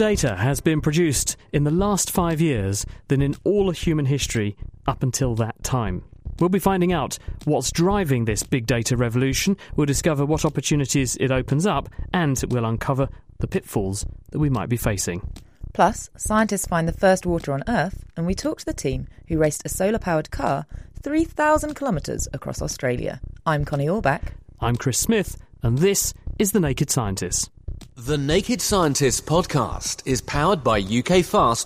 Data has been produced in the last five years than in all of human history up until that time. We'll be finding out what's driving this big data revolution, we'll discover what opportunities it opens up, and we'll uncover the pitfalls that we might be facing. Plus, scientists find the first water on Earth, and we talk to the team who raced a solar powered car 3,000 kilometres across Australia. I'm Connie Orbach. I'm Chris Smith, and this is The Naked Scientists. The Naked Scientists podcast is powered by ukfast.co.uk.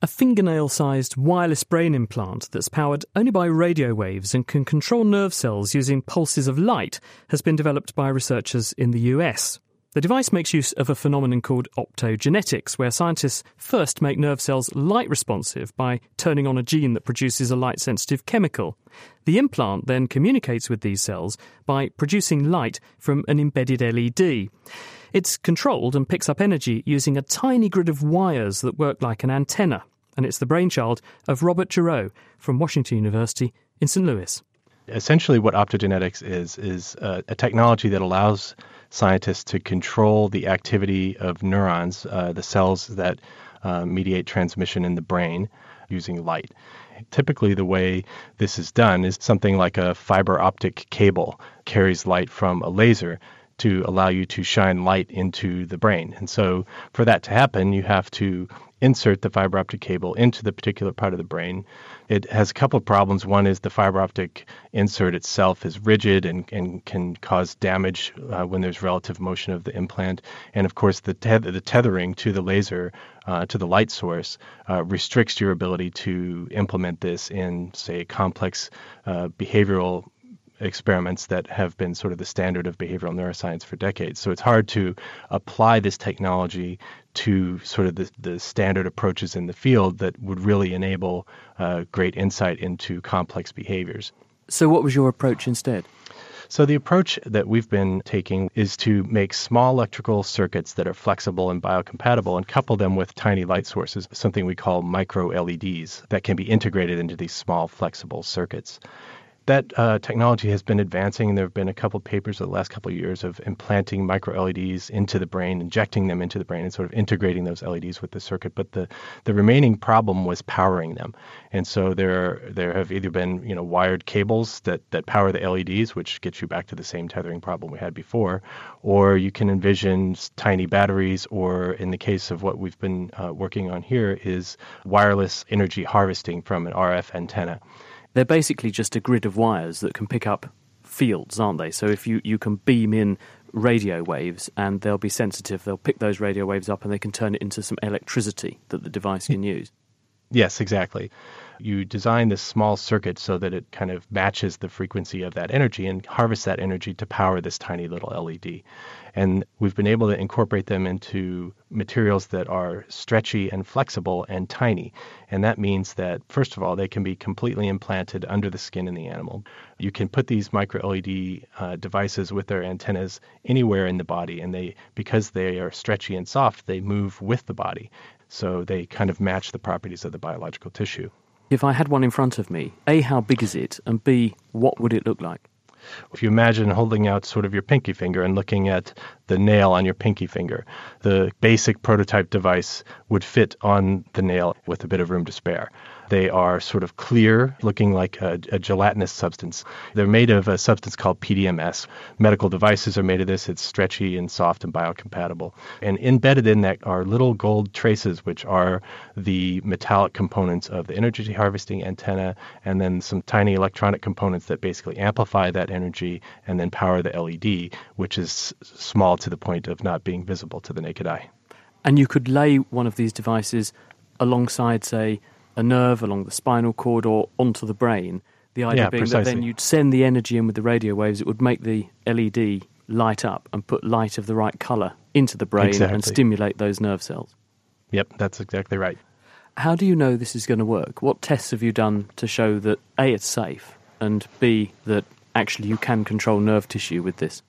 A fingernail sized wireless brain implant that's powered only by radio waves and can control nerve cells using pulses of light has been developed by researchers in the US. The device makes use of a phenomenon called optogenetics, where scientists first make nerve cells light responsive by turning on a gene that produces a light sensitive chemical. The implant then communicates with these cells by producing light from an embedded LED. It's controlled and picks up energy using a tiny grid of wires that work like an antenna, and it's the brainchild of Robert Gereau from Washington University in St. Louis. Essentially, what optogenetics is, is a, a technology that allows scientists to control the activity of neurons, uh, the cells that uh, mediate transmission in the brain, using light. Typically, the way this is done is something like a fiber optic cable carries light from a laser to allow you to shine light into the brain. And so, for that to happen, you have to insert the fiber optic cable into the particular part of the brain. It has a couple of problems. One is the fiber optic insert itself is rigid and, and can cause damage uh, when there's relative motion of the implant. And of course, the, the tethering to the laser, uh, to the light source, uh, restricts your ability to implement this in, say, complex uh, behavioral experiments that have been sort of the standard of behavioral neuroscience for decades. So it's hard to apply this technology to sort of the, the standard approaches in the field that would really enable uh, great insight into complex behaviors. So, what was your approach instead? So, the approach that we've been taking is to make small electrical circuits that are flexible and biocompatible and couple them with tiny light sources, something we call micro LEDs, that can be integrated into these small flexible circuits that uh, technology has been advancing. There have been a couple of papers in the last couple of years of implanting micro LEDs into the brain, injecting them into the brain, and sort of integrating those LEDs with the circuit. But the, the remaining problem was powering them. And so there there have either been you know wired cables that, that power the LEDs, which gets you back to the same tethering problem we had before, or you can envision tiny batteries, or in the case of what we've been uh, working on here, is wireless energy harvesting from an RF antenna. They're basically just a grid of wires that can pick up fields, aren't they? So if you, you can beam in radio waves and they'll be sensitive, they'll pick those radio waves up and they can turn it into some electricity that the device can hmm. use. Yes, exactly. You design this small circuit so that it kind of matches the frequency of that energy and harvests that energy to power this tiny little LED. And we've been able to incorporate them into materials that are stretchy and flexible and tiny. And that means that, first of all, they can be completely implanted under the skin in the animal. You can put these micro LED uh, devices with their antennas anywhere in the body, and they, because they are stretchy and soft, they move with the body. So they kind of match the properties of the biological tissue. If I had one in front of me, A, how big is it? And B, what would it look like? If you imagine holding out sort of your pinky finger and looking at the nail on your pinky finger, the basic prototype device would fit on the nail with a bit of room to spare. They are sort of clear, looking like a, a, gelatinous substance. They're made of a substance called PDMS. Medical devices are made of this. It's stretchy and soft and biocompatible. And embedded in that are little gold traces, which are the metallic components of the energy harvesting antenna, and then some tiny electronic components that basically amplify that energy and then power the LED, which is small to the point of not being visible to the naked eye. And you could lay one of these devices alongside, say, a nerve along the spinal cord or onto the brain. The idea yeah, being precisely. that then you'd send the energy in with the radio waves, it would make the LED light up and put light of the right colour into the brain exactly. and stimulate those nerve cells. Yep, that's exactly right. How do you know this is going to work? What tests have you done to show that A, it's safe, and B, that actually you can control nerve tissue with this?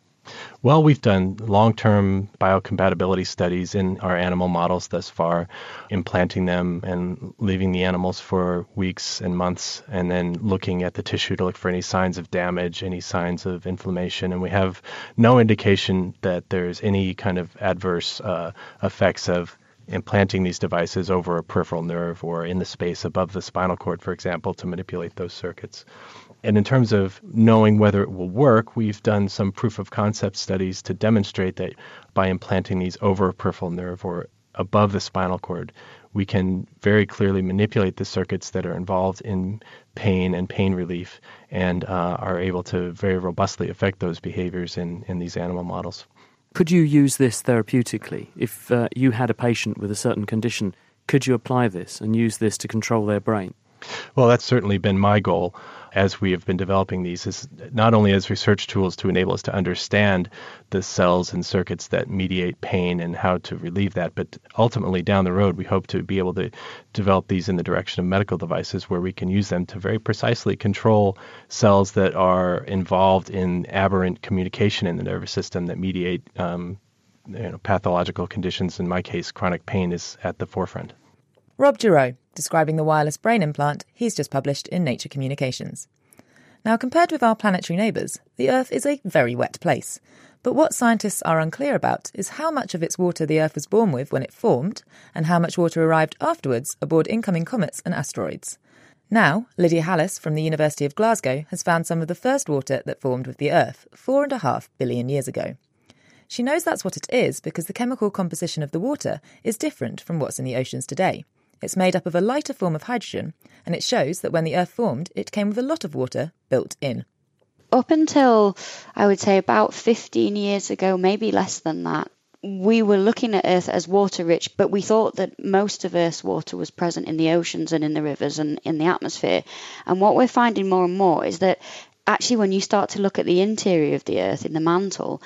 Well, we've done long term biocompatibility studies in our animal models thus far, implanting them and leaving the animals for weeks and months, and then looking at the tissue to look for any signs of damage, any signs of inflammation. And we have no indication that there's any kind of adverse uh, effects of implanting these devices over a peripheral nerve or in the space above the spinal cord, for example, to manipulate those circuits. And in terms of knowing whether it will work, we've done some proof of concept studies to demonstrate that by implanting these over a peripheral nerve or above the spinal cord, we can very clearly manipulate the circuits that are involved in pain and pain relief and uh, are able to very robustly affect those behaviors in, in these animal models. Could you use this therapeutically? If uh, you had a patient with a certain condition, could you apply this and use this to control their brain? Well, that's certainly been my goal as we have been developing these is not only as research tools to enable us to understand the cells and circuits that mediate pain and how to relieve that, but ultimately down the road we hope to be able to develop these in the direction of medical devices where we can use them to very precisely control cells that are involved in aberrant communication in the nervous system that mediate um, you know, pathological conditions. In my case, chronic pain is at the forefront. Rob Gereau, describing the wireless brain implant he's just published in Nature Communications. Now, compared with our planetary neighbours, the Earth is a very wet place. But what scientists are unclear about is how much of its water the Earth was born with when it formed, and how much water arrived afterwards aboard incoming comets and asteroids. Now, Lydia Hallis from the University of Glasgow has found some of the first water that formed with the Earth four and a half billion years ago. She knows that's what it is because the chemical composition of the water is different from what's in the oceans today. It's made up of a lighter form of hydrogen, and it shows that when the Earth formed, it came with a lot of water built in. Up until, I would say, about 15 years ago, maybe less than that, we were looking at Earth as water rich, but we thought that most of Earth's water was present in the oceans and in the rivers and in the atmosphere. And what we're finding more and more is that actually, when you start to look at the interior of the Earth in the mantle,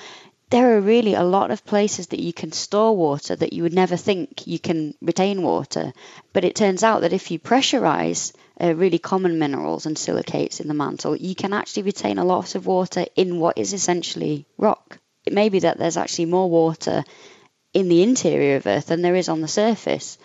there are really a lot of places that you can store water that you would never think you can retain water. But it turns out that if you pressurize uh, really common minerals and silicates in the mantle, you can actually retain a lot of water in what is essentially rock. It may be that there's actually more water in the interior of Earth than there is on the surface.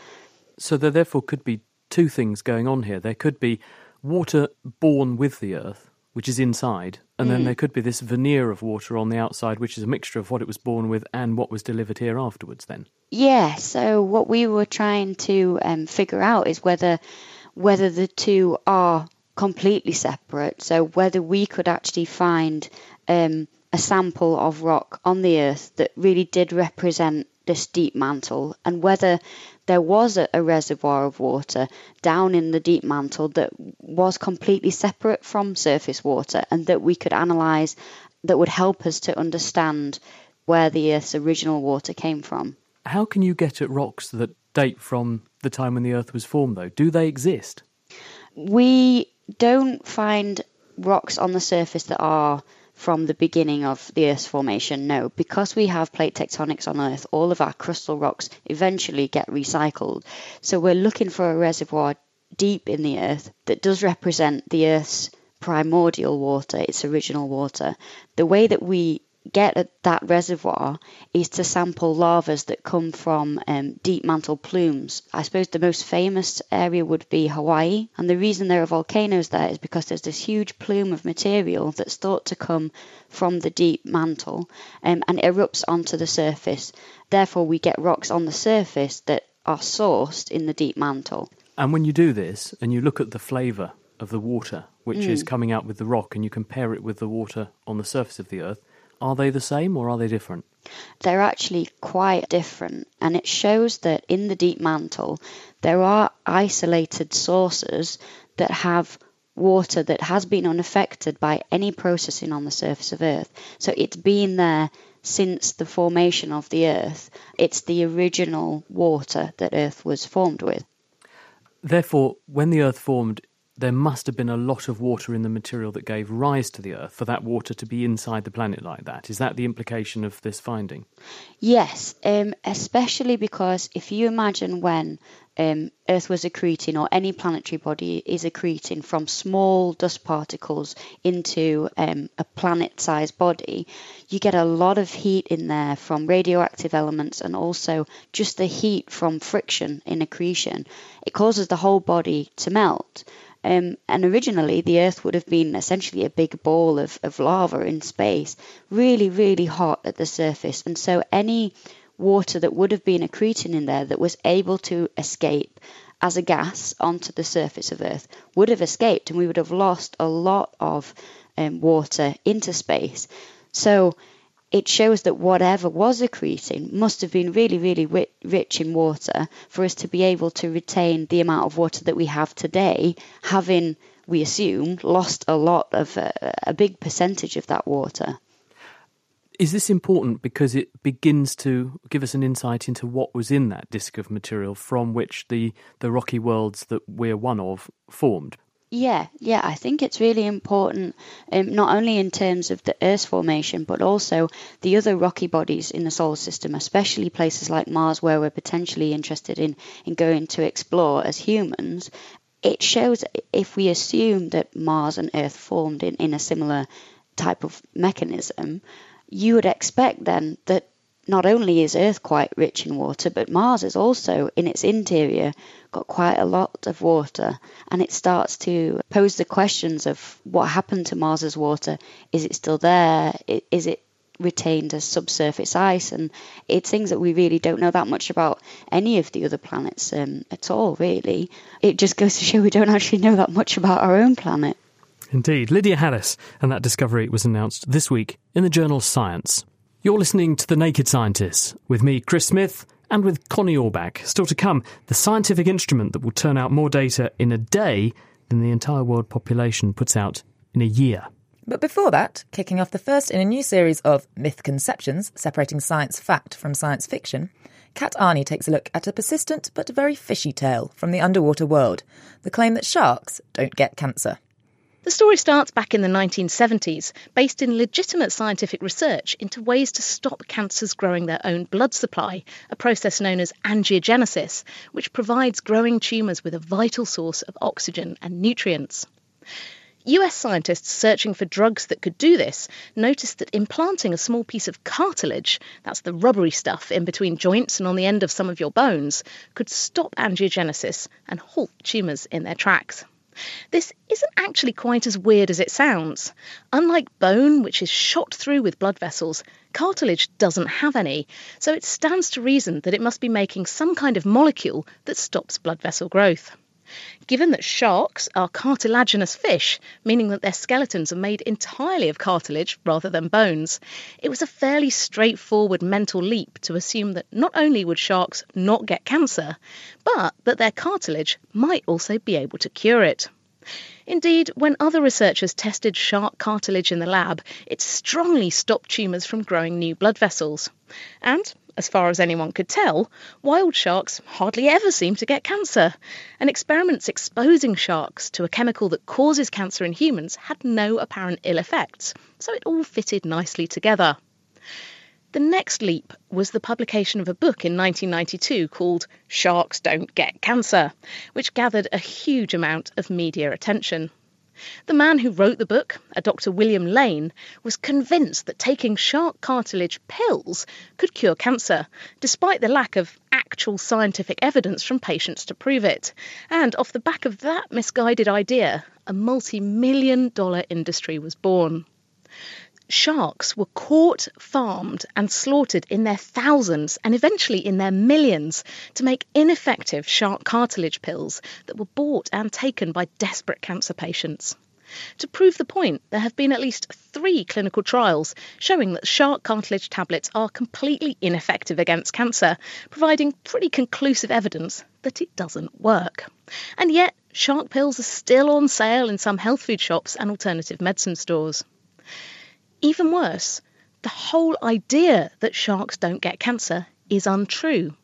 So there therefore could be two things going on here. There could be water born with the Earth, which is inside, and mm. then there could be this veneer of water on the outside, which is a mixture of what it was born with and what was delivered here afterwards. Then, yeah. So what we were trying to um, figure out is whether whether the two are completely separate. So whether we could actually find um, a sample of rock on the Earth that really did represent this deep mantle, and whether there was a, a, reservoir of water down in the deep mantle that was completely separate from surface water and that we could analyse that would help us to understand where the Earth's original water came from. How can you get at rocks that date from the time when the Earth was formed, though? Do they exist? We don't find rocks on the surface that are from the beginning of the Earth's formation? No, because we have plate tectonics on Earth, all of our crustal rocks eventually get recycled. So we're looking for a reservoir deep in the Earth that does represent the Earth's primordial water, its original water. The way that we get at that reservoir is to sample lavas that come from um, deep mantle plumes. I suppose the most famous area would be Hawaii, and the reason there are volcanoes there is because there's this huge plume of material that's thought to come from the deep mantle um, and erupts onto the surface. Therefore, we get rocks on the surface that are sourced in the deep mantle. And when you do this and you look at the flavour of the water which mm. is coming out with the rock and you compare it with the water on the surface of the earth, are they the same or are they different? They're actually quite different, and it shows that in the deep mantle there are isolated sources that have water that has been unaffected by any processing on the surface of Earth. So it's been there since the formation of the Earth. It's the original water that Earth was formed with. Therefore, when the Earth formed, there must have been a lot of water in the material that gave rise to the Earth for that water to be inside the planet like that. Is that the implication of this finding? Yes, um, especially because if you imagine when um, Earth was accreting, or any planetary body is accreting from small dust particles into um, a planet sized body, you get a lot of heat in there from radioactive elements and also just the heat from friction in accretion. It causes the whole body to melt. Um, and originally, the Earth would have been essentially a big ball of, of lava in space, really, really hot at the surface. And so, any water that would have been accreting in there that was able to escape as a gas onto the surface of Earth would have escaped, and we would have lost a lot of um, water into space. So it shows that whatever was accreting must have been really, really rich in water for us to be able to retain the amount of water that we have today, having, we assume, lost a lot of uh, a big percentage of that water. Is this important because it begins to give us an insight into what was in that disk of material from which the, the rocky worlds that we're one of formed? Yeah, yeah, I think it's really important, um, not only in terms of the Earth's formation, but also the other rocky bodies in the solar system, especially places like Mars, where we're potentially interested in, in going to explore as humans. It shows if we assume that Mars and Earth formed in, in a similar type of mechanism, you would expect then that not only is Earth quite rich in water, but Mars is also in its interior got quite a lot of water. And it starts to pose the questions of what happened to Mars's water? Is it still there? Is it retained as subsurface ice? And it's things that we really don't know that much about any of the other planets um, at all, really. It just goes to show we don't actually know that much about our own planet. Indeed. Lydia Hallis, and that discovery was announced this week in the journal Science. You're listening to The Naked Scientists with me, Chris Smith, and with Connie Orbach. Still to come, the scientific instrument that will turn out more data in a day than the entire world population puts out in a year. But before that, kicking off the first in a new series of myth conceptions separating science fact from science fiction, Kat Arney takes a look at a persistent but very fishy tale from the underwater world the claim that sharks don't get cancer. The story starts back in the 1970s, based in legitimate scientific research into ways to stop cancers growing their own blood supply, a process known as angiogenesis, which provides growing tumours with a vital source of oxygen and nutrients. US scientists searching for drugs that could do this noticed that implanting a small piece of cartilage, that's the rubbery stuff in between joints and on the end of some of your bones, could stop angiogenesis and halt tumours in their tracks. This isn't actually quite as weird as it sounds. Unlike bone, which is shot through with blood vessels, cartilage doesn't have any, so it stands to reason that it must be making some kind of molecule that stops blood vessel growth. Given that sharks are cartilaginous fish, meaning that their skeletons are made entirely of cartilage rather than bones, it was a fairly straightforward mental leap to assume that not only would sharks not get cancer, but that their cartilage might also be able to cure it. Indeed, when other researchers tested shark cartilage in the lab, it strongly stopped tumours from growing new blood vessels. And as far as anyone could tell, wild sharks hardly ever seem to get cancer, and experiments exposing sharks to a chemical that causes cancer in humans had no apparent ill effects, so it all fitted nicely together. The next leap was the publication of a book in 1992 called Sharks Don't Get Cancer, which gathered a huge amount of media attention. The man who wrote the book, a Dr. William Lane, was convinced that taking shark cartilage pills could cure cancer, despite the lack of actual scientific evidence from patients to prove it. And off the back of that misguided idea, a multi million dollar industry was born sharks were caught, farmed, and slaughtered in their thousands and eventually in their millions to make ineffective shark cartilage pills that were bought and taken by desperate cancer patients. To prove the point, there have been at least three clinical trials showing that shark cartilage tablets are completely ineffective against cancer, providing pretty conclusive evidence that it doesn't work. And yet, shark pills are still on sale in some health food shops and alternative medicine stores. Even worse, the whole idea that sharks don't get cancer is untrue.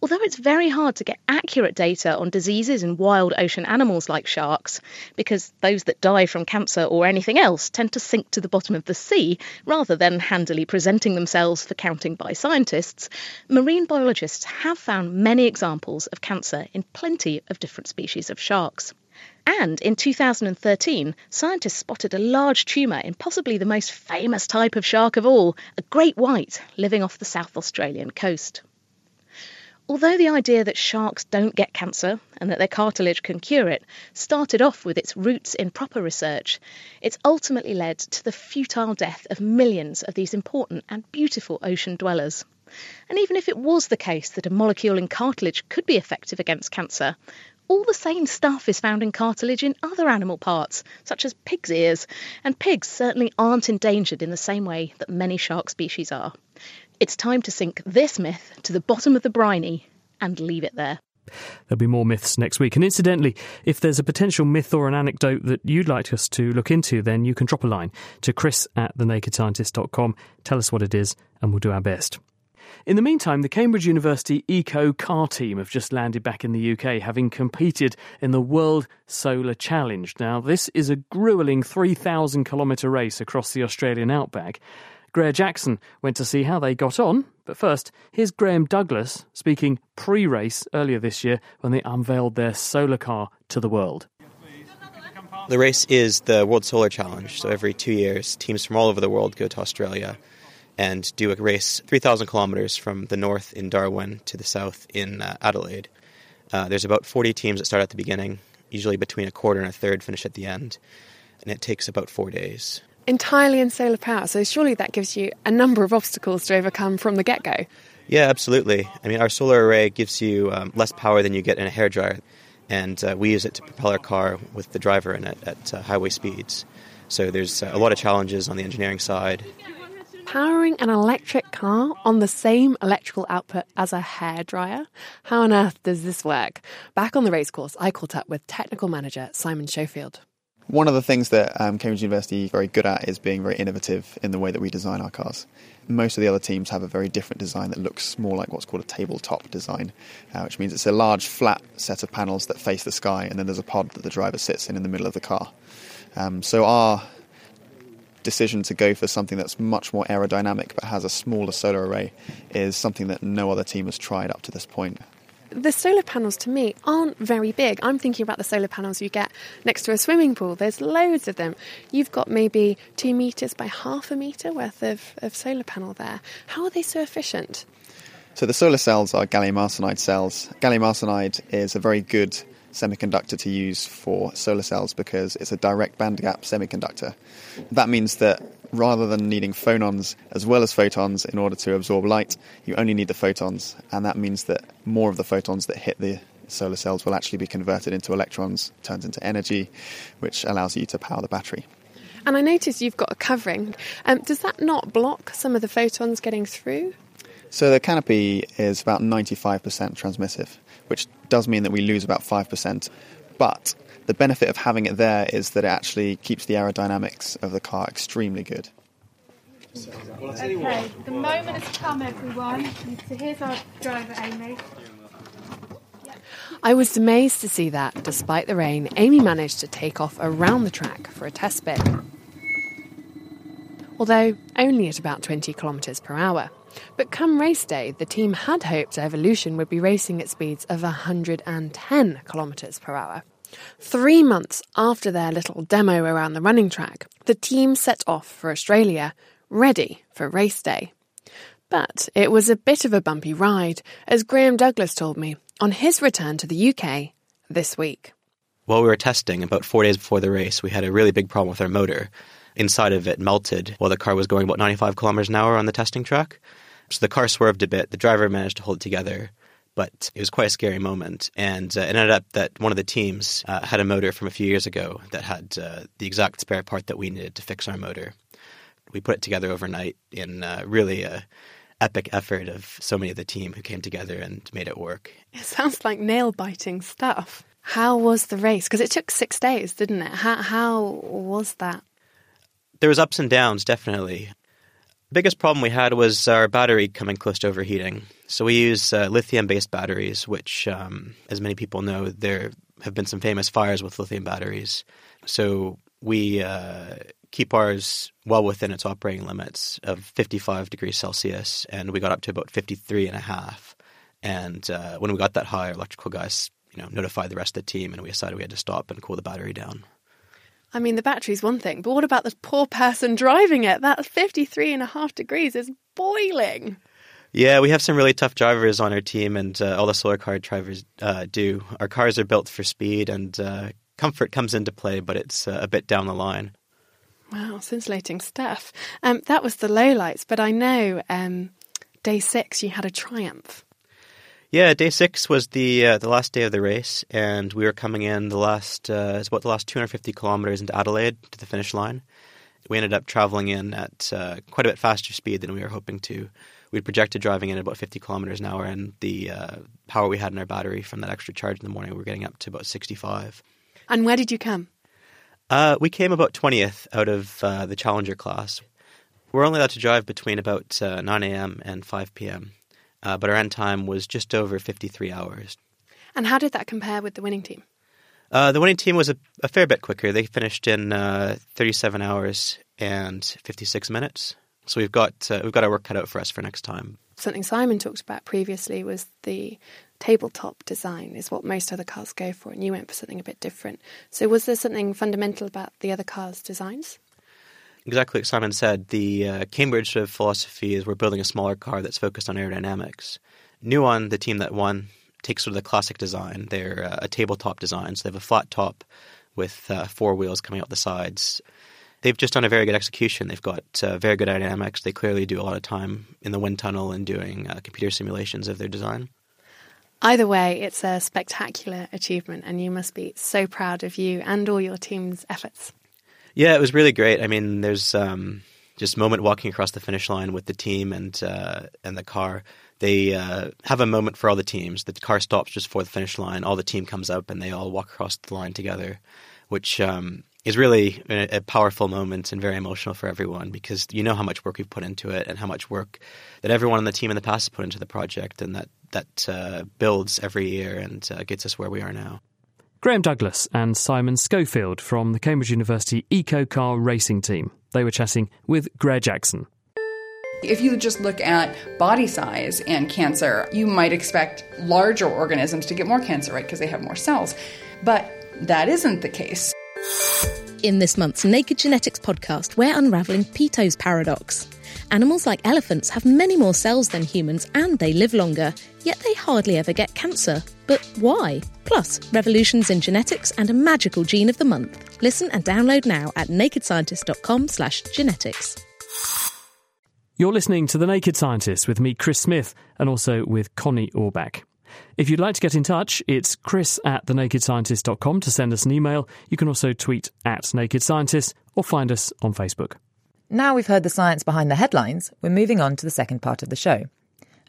Although it's very hard to get accurate data on diseases in wild ocean animals like sharks, because those that die from cancer or anything else tend to sink to the bottom of the sea rather than handily presenting themselves for counting by scientists, marine biologists have found many examples of cancer in plenty of different species of sharks. And in 2013, scientists spotted a large tumour in possibly the most famous type of shark of all, a great white, living off the South Australian coast. Although the idea that sharks don't get cancer and that their cartilage can cure it started off with its roots in proper research, it's ultimately led to the futile death of millions of these important and beautiful ocean dwellers. And even if it was the case that a molecule in cartilage could be effective against cancer, all the same stuff is found in cartilage in other animal parts, such as pig's ears, and pigs certainly aren't endangered in the same way that many shark species are. It's time to sink this myth to the bottom of the briny and leave it there. There'll be more myths next week. And incidentally, if there's a potential myth or an anecdote that you'd like us to look into, then you can drop a line to chris at thenakedscientist.com. Tell us what it is, and we'll do our best. In the meantime, the Cambridge University Eco Car team have just landed back in the UK, having competed in the World Solar Challenge. Now, this is a grueling 3,000 kilometre race across the Australian outback. Graihagh Jackson went to see how they got on. But first, here's Graham Douglas speaking pre race earlier this year when they unveiled their solar car to the world. The race is the World Solar Challenge. So every two years, teams from all over the world go to Australia and do a race 3,000 kilometers from the north in Darwin to the south in uh, Adelaide. Uh, there's about 40 teams that start at the beginning, usually between a quarter and a third finish at the end, and it takes about four days entirely in solar power. So surely that gives you a number of obstacles to overcome from the get go. Yeah, absolutely. I mean, our solar array gives you um, less power than you get in a hairdryer, and uh, we use it to propel our car with the driver in it at uh, highway speeds. So there's uh, a lot of challenges on the engineering side. Powering an electric car on the same electrical output as a hairdryer? How on earth does this work? Back on the racecourse, I caught up with technical manager Simon Schofield. One of the things that um, Cambridge University is very good at is being very innovative in the way that we design our cars. Most of the other teams have a very different design that looks more like what's called a tabletop design, uh, which means it's a large flat set of panels that face the sky, and then there's a pod that the driver sits in in the middle of the car. Um, so our decision to go for something that's much more aerodynamic but has a smaller solar array is something that no other team has tried up to this point the solar panels to me aren't very big. I'm thinking about the solar panels you get next to a swimming pool. There's loads of them. You've got maybe two metres by half a metre worth of, of solar panel there. How are they so efficient? So the solar cells are gallium arsenide cells. Gallium arsenide is a very good semiconductor to use for solar cells because it's a direct bandgap semiconductor. That means that rather than needing phonons as well as photons in order to absorb light, you only need the photons, and that means that more of the photons that hit the solar cells will actually be converted into electrons, turns into energy, which allows you to power the battery. And I notice you've got a covering. Um, does that not block some of the photons getting through? So the canopy is about 95% transmissive, which does mean that we lose about 5%. But the benefit of having it there is that it actually keeps the aerodynamics of the car extremely good. Okay, the moment has come, everyone. So here's our driver, Amy. I was amazed to see that, despite the rain, Amy managed to take off around the track for a test bit. Although only at about 20 kilometres per hour. But come race day, the team had hoped Evolution would be racing at speeds of 110 kilometres per hour. Three months after their little demo around the running track, the team set off for Australia, ready for race day. But it was a bit of a bumpy ride, as Graham Douglas told me on his return to the UK this week. While we were testing, about four days before the race, we had a really big problem with our motor. Inside of it melted while the car was going about 95 kilometers an hour on the testing track. So the car swerved a bit. The driver managed to hold it together, but it was quite a scary moment. And uh, it ended up that one of the teams uh, had a motor from a few years ago that had uh, the exact spare part that we needed to fix our motor. We put it together overnight in uh, really a epic effort of so many of the team who came together and made it work. It sounds like nail biting stuff. How was the race? Because it took six days, didn't it? How, how was that? There was ups and downs, definitely biggest problem we had was our battery coming close to overheating. So we use uh, lithium-based batteries, which, um, as many people know, there have been some famous fires with lithium batteries. So we uh, keep ours well within its operating limits of 55 degrees Celsius, and we got up to about 53 and a half. And uh, when we got that high, electrical guys, you know, notified the rest of the team, and we decided we had to stop and cool the battery down. I mean, the battery's one thing, but what about the poor person driving it? That 53 and a half degrees is boiling. Yeah, we have some really tough drivers on our team, and uh, all the solar car drivers uh, do. Our cars are built for speed, and uh, comfort comes into play, but it's uh, a bit down the line. Wow, scintillating stuff. Um, that was the lowlights, but I know um, day six you had a triumph. Yeah, day six was the uh, the last day of the race, and we were coming in the last uh, it's about the last 250 kilometers into Adelaide to the finish line. We ended up traveling in at uh, quite a bit faster speed than we were hoping to. We'd projected driving in at about 50 kilometers an hour, and the uh, power we had in our battery from that extra charge in the morning, we were getting up to about 65. And where did you come? Uh, we came about 20th out of uh, the Challenger class. We're only allowed to drive between about 9 a.m. and 5 p.m uh, but our end time was just over 53 hours. And how did that compare with the winning team? Uh, the winning team was a, a, fair bit quicker. They finished in uh, 37 hours and 56 minutes. So we've got uh, we've got our work cut out for us for next time. Something Simon talked about previously was the tabletop design is what most other cars go for, and you went for something a bit different. So was there something fundamental about the other cars' designs? Exactly like Simon said, the uh, Cambridge philosophy is we're building a smaller car that's focused on aerodynamics. Nuon, the team that won, takes sort of the classic design. They're uh, a tabletop design, so they have a flat top with uh, four wheels coming out the sides. They've just done a very good execution. They've got uh, very good aerodynamics. They clearly do a lot of time in the wind tunnel and doing uh, computer simulations of their design. Either way, it's a spectacular achievement, and you must be so proud of you and all your team's efforts. Yeah, it was really great. I mean, there's um, just moment walking across the finish line with the team and uh, and the car. They uh, have a moment for all the teams. The car stops just before the finish line. All the team comes up and they all walk across the line together, which um, is really a, a, powerful moment and very emotional for everyone because you know how much work we've put into it and how much work that everyone on the team in the past has put into the project, and that that uh, builds every year and uh, gets us where we are now. Graham Douglas and Simon Schofield from the Cambridge University Eco Car Racing Team. They were chatting with Graihagh Jackson. If you just look at body size and cancer, you might expect larger organisms to get more cancer, right? Because they have more cells. But that isn't the case. In this month's Naked Genetics podcast, we're unraveling Peto's paradox. Animals like elephants have many more cells than humans and they live longer, yet they hardly ever get cancer. But why? Plus, revolutions in genetics and a magical gene of the month. Listen and download now at nakedscientist.com slash genetics. You're listening to The Naked Scientist with me, Chris Smith, and also with Connie Orbach. If you'd like to get in touch, it's chris at thenakedscientist.com to send us an email. You can also tweet at Naked Scientist or find us on Facebook. Now we've heard the science behind the headlines, we're moving on to the second part of the show.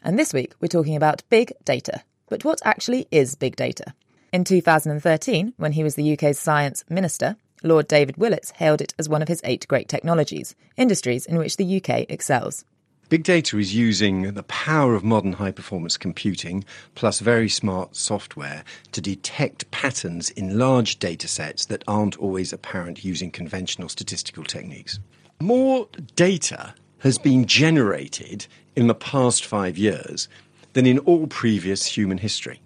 And this week we're talking about big data. But what actually is big data? In 2013, when he was the UK's science minister, Lord David Willetts hailed it as one of his eight great technologies, industries in which the UK excels. Big data is using the power of modern high performance computing plus very smart software to detect patterns in large data sets that aren't always apparent using conventional statistical techniques. More data has been generated in the past five years than in all previous human history.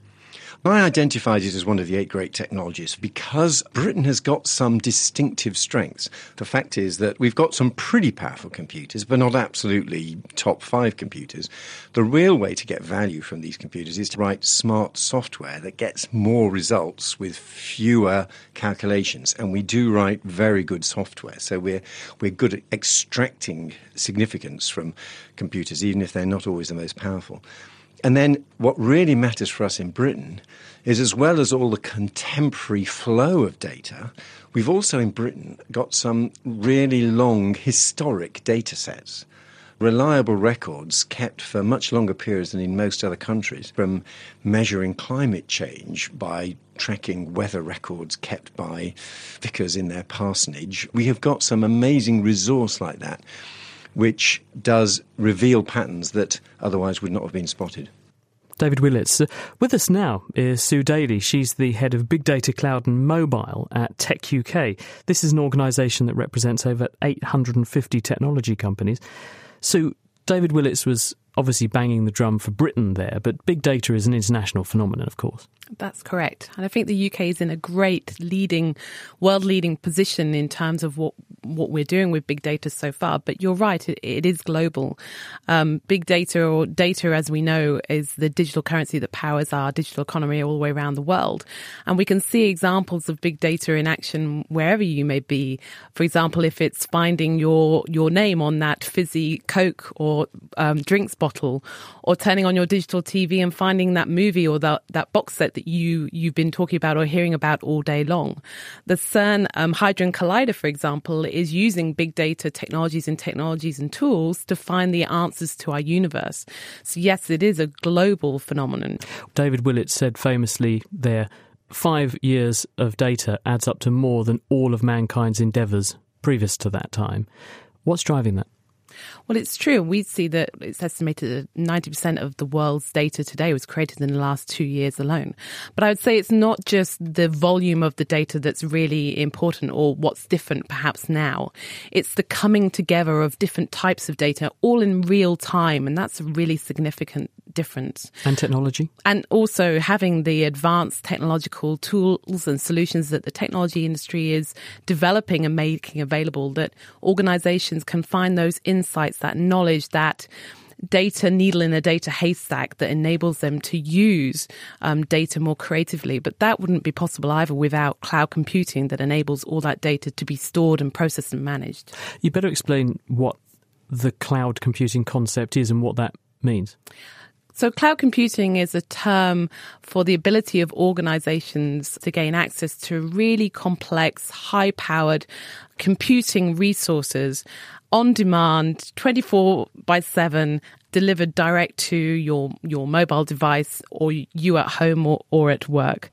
I identified it as one of the eight great technologies because Britain has got some distinctive strengths. The fact is that we've got some pretty powerful computers, but not absolutely top five computers. The real way to get value from these computers is to write smart software that gets more results with fewer calculations. And we do write very good software. So we're, we're good at extracting significance from computers, even if they're not always the most powerful. And then what really matters for us in Britain is as well as all the contemporary flow of data, we've also in Britain got some really long historic data sets. Reliable records kept for much longer periods than in most other countries, from measuring climate change by tracking weather records kept by vicars in their parsonage. We have got some amazing resource like that. Which does reveal patterns that otherwise would not have been spotted. David Willetts. Uh, with us now is Sue Daley. She's the head of Big Data Cloud and Mobile at Tech UK. This is an organisation that represents over 850 technology companies. Sue, David Willetts was obviously banging the drum for Britain there, but big data is an international phenomenon, of course. That's correct. And I think the UK is in a great leading, world leading position in terms of what, what we're doing with big data so far. But you're right, it, it is global. Um, big data or data, as we know, is the digital currency that powers our digital economy all the way around the world. And we can see examples of big data in action wherever you may be. For example, if it's finding your, your name on that fizzy Coke or um, drinks bottle or turning on your digital TV and finding that movie or that, that box set that you, you've been talking about or hearing about all day long. The CERN um, Hadron Collider, for example, is using big data technologies and technologies and tools to find the answers to our universe. So yes, it is a global phenomenon. David Willett said famously there, five years of data adds up to more than all of mankind's endeavours previous to that time. What's driving that? Well, it's true. We see that it's estimated that 90% of the world's data today was created in the last two years alone. But I would say it's not just the volume of the data that's really important or what's different perhaps now. It's the coming together of different types of data all in real time. And that's a really significant difference. And technology? And also having the advanced technological tools and solutions that the technology industry is developing and making available that organizations can find those insights, that knowledge, that data needle in a data haystack that enables them to use um, data more creatively. But that wouldn't be possible either without cloud computing that enables all that data to be stored and processed and managed. You better explain what the cloud computing concept is and what that means. So, cloud computing is a term for the ability of organizations to gain access to really complex, high powered computing resources on demand, 24 by 7, delivered direct to your, your mobile device or you at home or, or at work.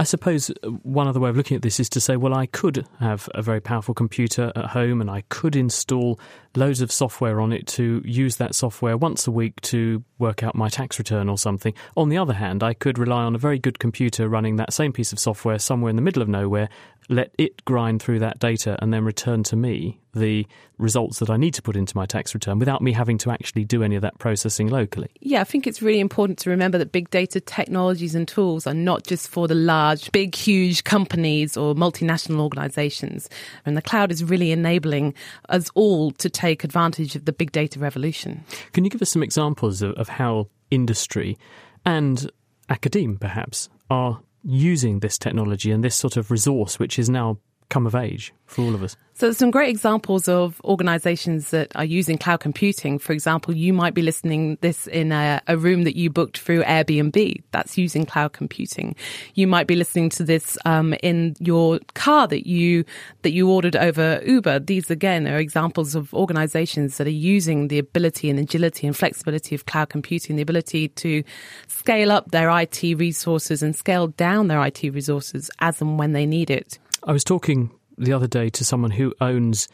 I suppose uh, one other way of looking at this is to say, well, I could have a very powerful computer at home and I could install loads of software on it to use that software once a week to work out my tax return or something. On the other hand, I could rely on a very good computer running that same piece of software somewhere in the middle of nowhere, let it grind through that data and then return to me the results that I need to put into my tax return without me having to actually do any of that processing locally. Yeah, I think it's really important to remember that big data technologies and tools are not just for the large, big, huge companies or multinational organizations. And the cloud is really enabling us all to take advantage of the big data revolution. Can you give us some examples of, of how industry and academe, perhaps, are using this technology and this sort of resource, which is now come of age for all of us? So some great examples of organizations that are using cloud computing. For example, you might be listening this in a, a, room that you booked through Airbnb. That's using cloud computing. You might be listening to this um, in your car that you that you ordered over Uber. These again are examples of organizations that are using the ability and agility and flexibility of cloud computing, the ability to scale up their IT resources and scale down their IT resources as and when they need it. I was talking the other day to someone who owns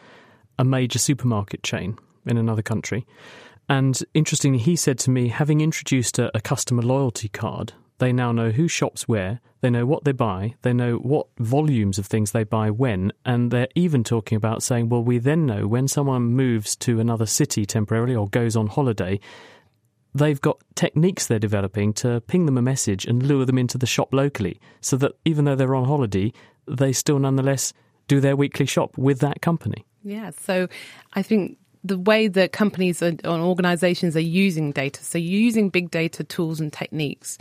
a major supermarket chain in another country. And interestingly, he said to me, having introduced a, a, customer loyalty card, they now know who shops where, they know what they buy, they know what volumes of things they buy when, and they're even talking about saying, well, we then know when someone moves to another city temporarily or goes on holiday, they've got techniques they're developing to ping them a message and lure them into the shop locally so that even though they're on holiday, they still nonetheless do their weekly shop with that company. Yeah, so I think the way that companies and organizations are using data. So using big data tools and techniques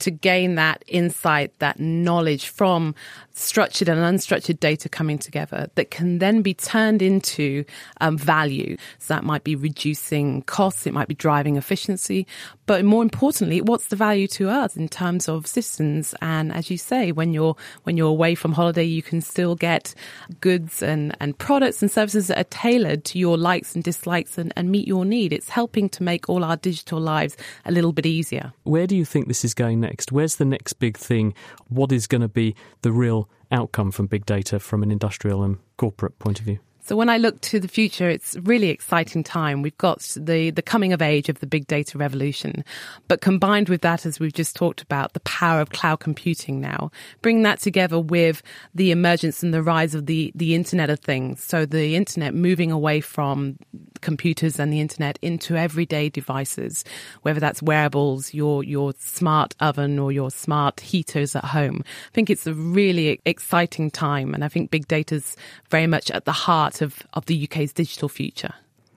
to gain that insight, that knowledge from structured and unstructured data coming together that can then be turned into um, value. So that might be reducing costs, it might be driving efficiency, but more importantly, what's the value to us in terms of systems? And as you say, when you're when you're away from holiday, you can still get goods and, and products and services that are tailored to your likes and dislikes and, and meet your need. It's helping to make all our digital lives a little bit easier. Where do you think this is going next? Where's the next big thing? What is going to be the real outcome from big data from an industrial and corporate point of view? So when I look to the future, it's really exciting time. We've got the, the coming of age of the big data revolution, but combined with that, as we've just talked about, the power of cloud computing now, bring that together with the emergence and the rise of the, the Internet of Things. So the Internet moving away from computers and the Internet into everyday devices, whether that's wearables, your, your smart oven or your smart heaters at home. I think it's a really exciting time. And I think big data's very much at the heart of, of the UK's digital future.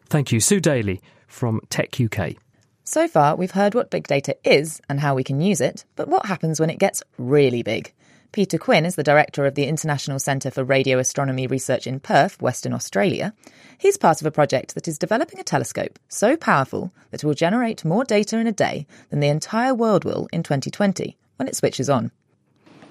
Thank you, Sue Daley from Tech UK. So far, we've heard what big data is and how we can use it, but what happens when it gets really big? Peter Quinn is the director of the International Centre for Radio Astronomy Research in Perth, Western Australia. He's part of a project that is developing a telescope so powerful that it will generate more data in a day than the entire world will in 2020 when it switches on.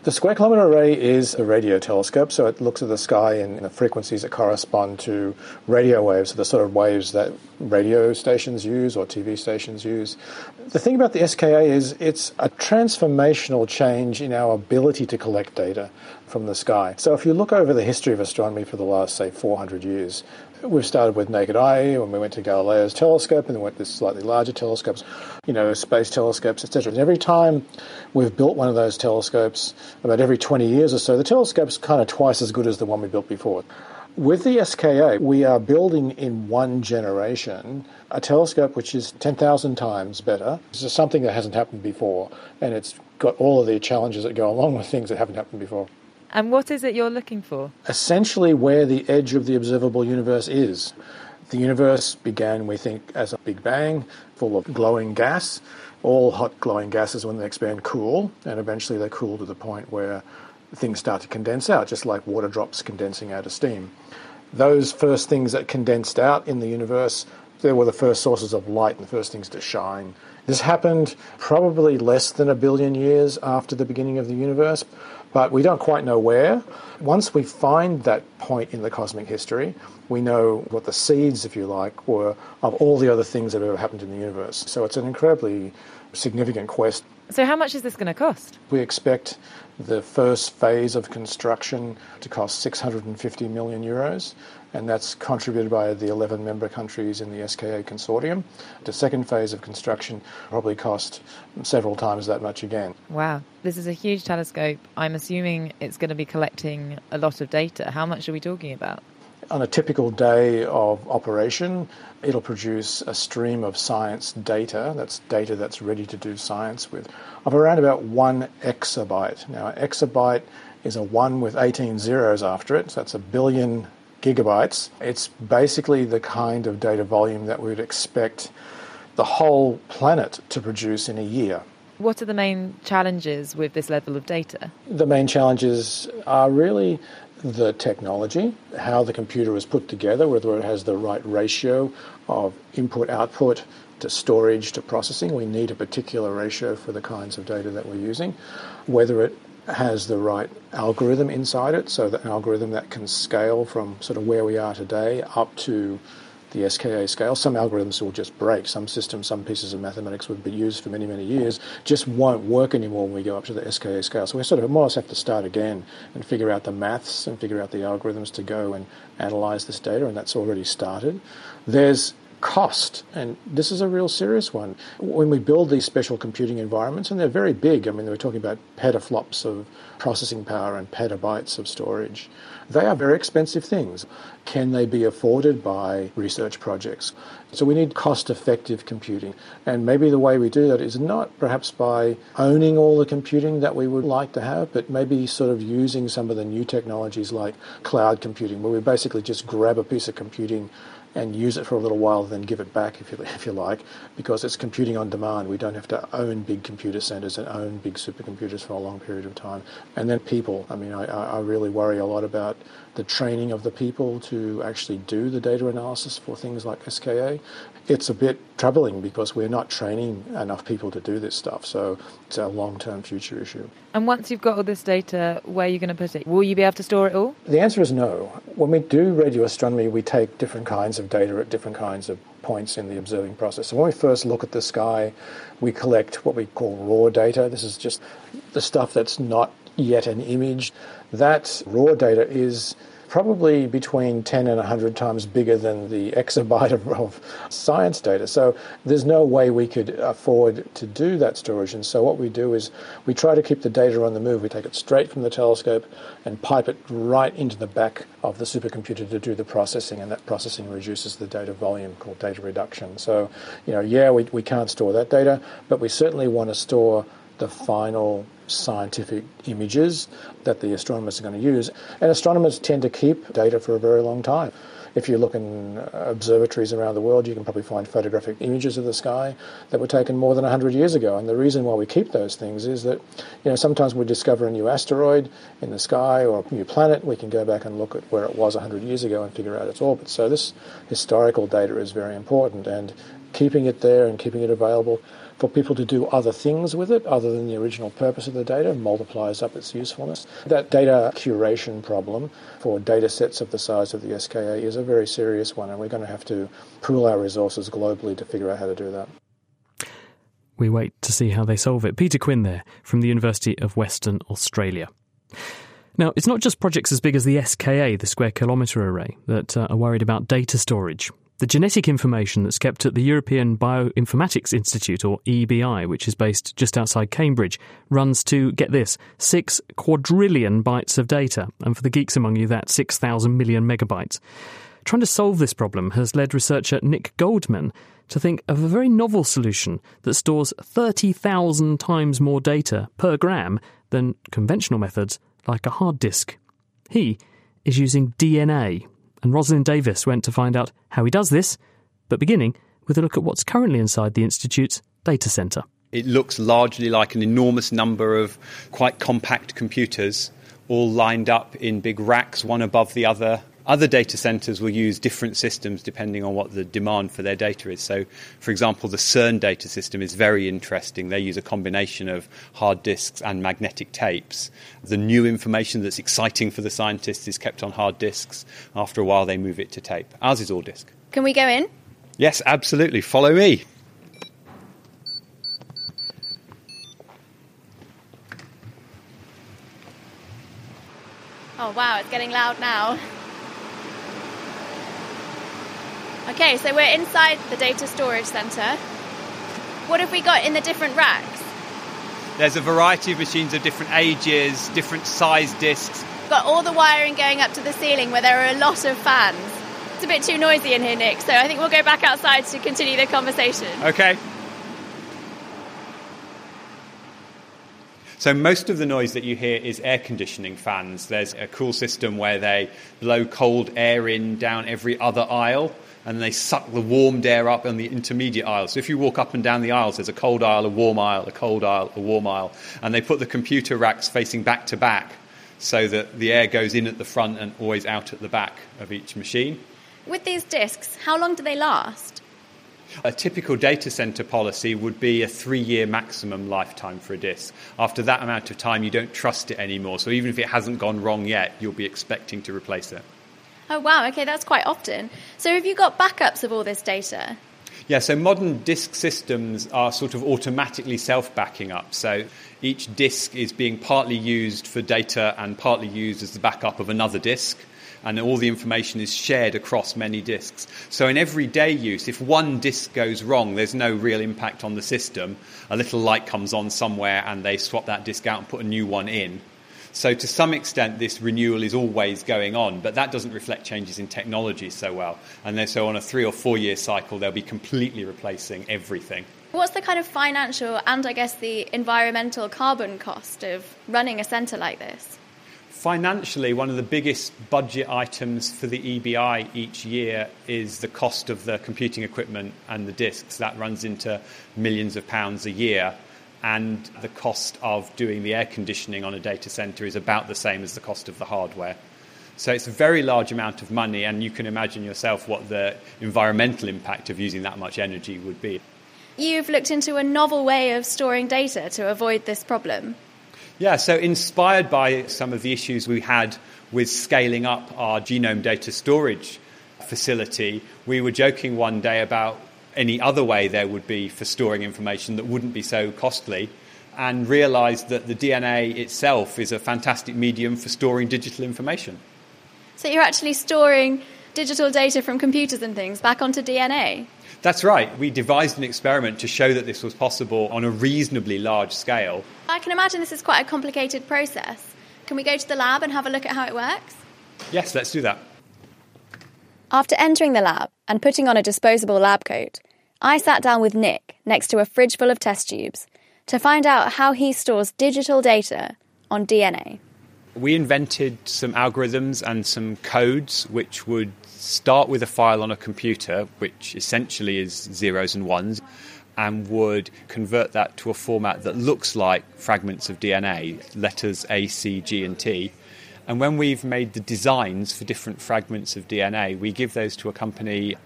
The Square Kilometre Array is a radio telescope, so it looks at the sky in the frequencies that correspond to radio waves, so the sort of waves that radio stations use or TV stations use. The thing about the SKA is it's a transformational change in our ability to collect data from the sky. So if you look over the history of astronomy for the last, say, 400 years, We've started with naked eye when we went to Galileo's telescope and then went to slightly larger telescopes, you know, space telescopes, etc. And every time we've built one of those telescopes, about every 20 years or so, the telescope's kind of twice as good as the one we built before. With the SKA, we are building in one generation a telescope which is 10,000 times better. This is something that hasn't happened before, and it's got all of the challenges that go along with things that haven't happened before. And what is it you're looking for? Essentially, where the edge of the observable universe is. The universe began, we think, as a big bang full of glowing gas. All hot glowing gases, when they expand, cool, and eventually they cool to the point where things start to condense out, just like water drops condensing out of steam. Those first things that condensed out in the universe, they were the first sources of light and the first things to shine. This happened probably less than a billion years after the beginning of the universe but we don't quite know where. Once we find that point in the cosmic history, we know what the seeds, if you like, were of all the other things that have ever happened in the universe. So it's an incredibly significant quest. So, how much is this going to cost? We expect the first phase of construction to cost 650 million euros, and that's contributed by the 11 member countries in the SKA consortium. The second phase of construction probably cost several times that much again. Wow, this is a huge telescope. I'm assuming it's going to be collecting a lot of data. How much are we talking about? On a typical day of operation, it'll produce a stream of science data, that's data that's ready to do science with, of around about one exabyte. Now, an exabyte is a one with 18 zeros after it, so that's a billion gigabytes. It's basically the kind of data volume that we would expect the whole planet to produce in a year. What are the main challenges with this level of data? The main challenges are really the technology, how the computer is put together, whether it has the right ratio of input output to storage to processing. We need a particular ratio for the kinds of data that we're using. Whether it has the right algorithm inside it, so the algorithm that can scale from sort of where we are today up to the SKA scale. Some algorithms will just break. Some systems, some pieces of mathematics would be used for many, many years, just won't work anymore when we go up to the SKA scale. So we sort of more or less have to start again and figure out the maths and figure out the algorithms to go and analyze this data, and that's already started. There's cost, and this is a real serious one. When we build these special computing environments, and they're very big, I mean, we're talking about petaflops of processing power and petabytes of storage, they are very expensive things. Can they be afforded by research projects? So we need cost effective computing. And maybe the way we do that is not perhaps by owning all the computing that we would like to have, but maybe sort of using some of the new technologies like cloud computing, where we basically just grab a piece of computing and use it for a little while, then give it back if you, if you like, because it's computing on demand. We don't have to own big computer centers and own big supercomputers for a long period of time. And then people. I mean, I, I really worry a lot about the training of the people to actually do the data analysis for things like SKA. It's a bit troubling because we're not training enough people to do this stuff. So it's a long term future issue. And once you've got all this data, where are you going to put it? Will you be able to store it all? The answer is no. When we do radio astronomy, we take different kinds of data at different kinds of points in the observing process. So when we first look at the sky, we collect what we call raw data. This is just the stuff that's not yet an image. That raw data is probably between 10 and 100 times bigger than the exabyte of, of, science data. So there's no way we could afford to do that storage. And so what we do is we try to keep the data on the move. We take it straight from the telescope and pipe it right into the back of the supercomputer to do the processing. And that processing reduces the data volume called data reduction. So, you know, yeah, we, we can't store that data, but we certainly want to store the final scientific images that the astronomers are going to use. And astronomers tend to keep data for a very long time. If you look in uh, observatories around the world, you can probably find photographic images of the sky that were taken more than 100 years ago. And the reason why we keep those things is that, you know, sometimes we discover a new asteroid in the sky or a new planet, we can go back and look at where it was 100 years ago and figure out its orbit. So this historical data is very important, and keeping it there and keeping it available for people to do other things with it other than the original purpose of the data multiplies up its usefulness. That data curation problem for data sets of the size of the SKA is a very serious one, and we're going to have to pool our resources globally to figure out how to do that. We wait to see how they solve it. Peter Quinn there from the University of Western Australia. Now, it's not just projects as big as the SKA, the Square Kilometre Array, that uh, are worried about data storage. The genetic information that's kept at the European Bioinformatics Institute, or EBI, which is based just outside Cambridge, runs to, get this, 6 quadrillion bytes of data. And for the geeks among you, that's 6,000 million megabytes. Trying to solve this problem has led researcher Nick Goldman to think of a very novel solution that stores 30,000 times more data per gram than conventional methods like a hard disk. He is using DNA and Rosalind Davis went to find out how he does this, but beginning with a look at what's currently inside the Institute's data centre. It looks largely like an enormous number of quite compact computers, all lined up in big racks, one above the other, other data centers will use different systems depending on what the demand for their data is. So, for example, the CERN data system is very interesting. They use a combination of hard disks and magnetic tapes. The new information that's exciting for the scientists is kept on hard disks. After a while, they move it to tape. Ours is all disk. Can we go in? Yes, absolutely. Follow me. Oh, wow, it's getting loud now. Okay, so we're inside the data storage centre. What have we got in the different racks? There's a variety of machines of different ages, different size disks. We've got all the wiring going up to the ceiling where there are a lot of fans. It's a bit too noisy in here, Nick, so I think we'll go back outside to continue the conversation. Okay. So most of the noise that you hear is air conditioning fans. There's a cool system where they blow cold air in down every other aisle and they suck the warmed air up in the intermediate aisles. So if you walk up and down the aisles, there's a cold aisle, a warm aisle, a cold aisle, a warm aisle, and they put the computer racks facing back to back so that the air goes in at the front and always out at the back of each machine. With these disks, how long do they last? A typical data center policy would be a three year maximum lifetime for a disk. After that amount of time, you don't trust it anymore. So even if it hasn't gone wrong yet, you'll be expecting to replace it. Oh, wow. Okay, that's quite often. So, have you got backups of all this data? Yeah, so modern disk systems are sort of automatically self backing up. So, each disk is being partly used for data and partly used as the backup of another disk. And all the information is shared across many disks. So, in everyday use, if one disk goes wrong, there's no real impact on the system. A little light comes on somewhere and they swap that disk out and put a new one in. So, to some extent, this renewal is always going on, but that doesn't reflect changes in technology so well. And so, on a three or four year cycle, they'll be completely replacing everything. What's the kind of financial and, I guess, the environmental carbon cost of running a centre like this? Financially, one of the biggest budget items for the EBI each year is the cost of the computing equipment and the disks. That runs into millions of pounds a year and the cost of doing the air conditioning on a data center is about the same as the cost of the hardware. So it's a very large amount of money, and you can imagine yourself what the environmental impact of using that much energy would be. You've looked into a novel way of storing data to avoid this problem. Yeah, so inspired by some of the issues we had with scaling up our genome data storage facility, we were joking one day about any other way there would be for storing information that wouldn't be so costly, and realised that the DNA itself is a fantastic medium for storing digital information. So you're actually storing digital data from computers and things back onto DNA? That's right. We devised an experiment to show that this was possible on a reasonably large scale. I can imagine this is quite a complicated process. Can we go to the lab and have a look at how it works? Yes, let's do that. After entering the lab and putting on a disposable lab coat, I sat down with Nick next to a fridge full of test tubes to find out how he stores digital data on DNA. We invented some algorithms and some codes which would start with a file on a computer, which essentially is zeros and ones, and would convert that to a format that looks like fragments of DNA, letters A, C, G, and T. And when we've made the designs for different fragments of DNA, we give those to a company.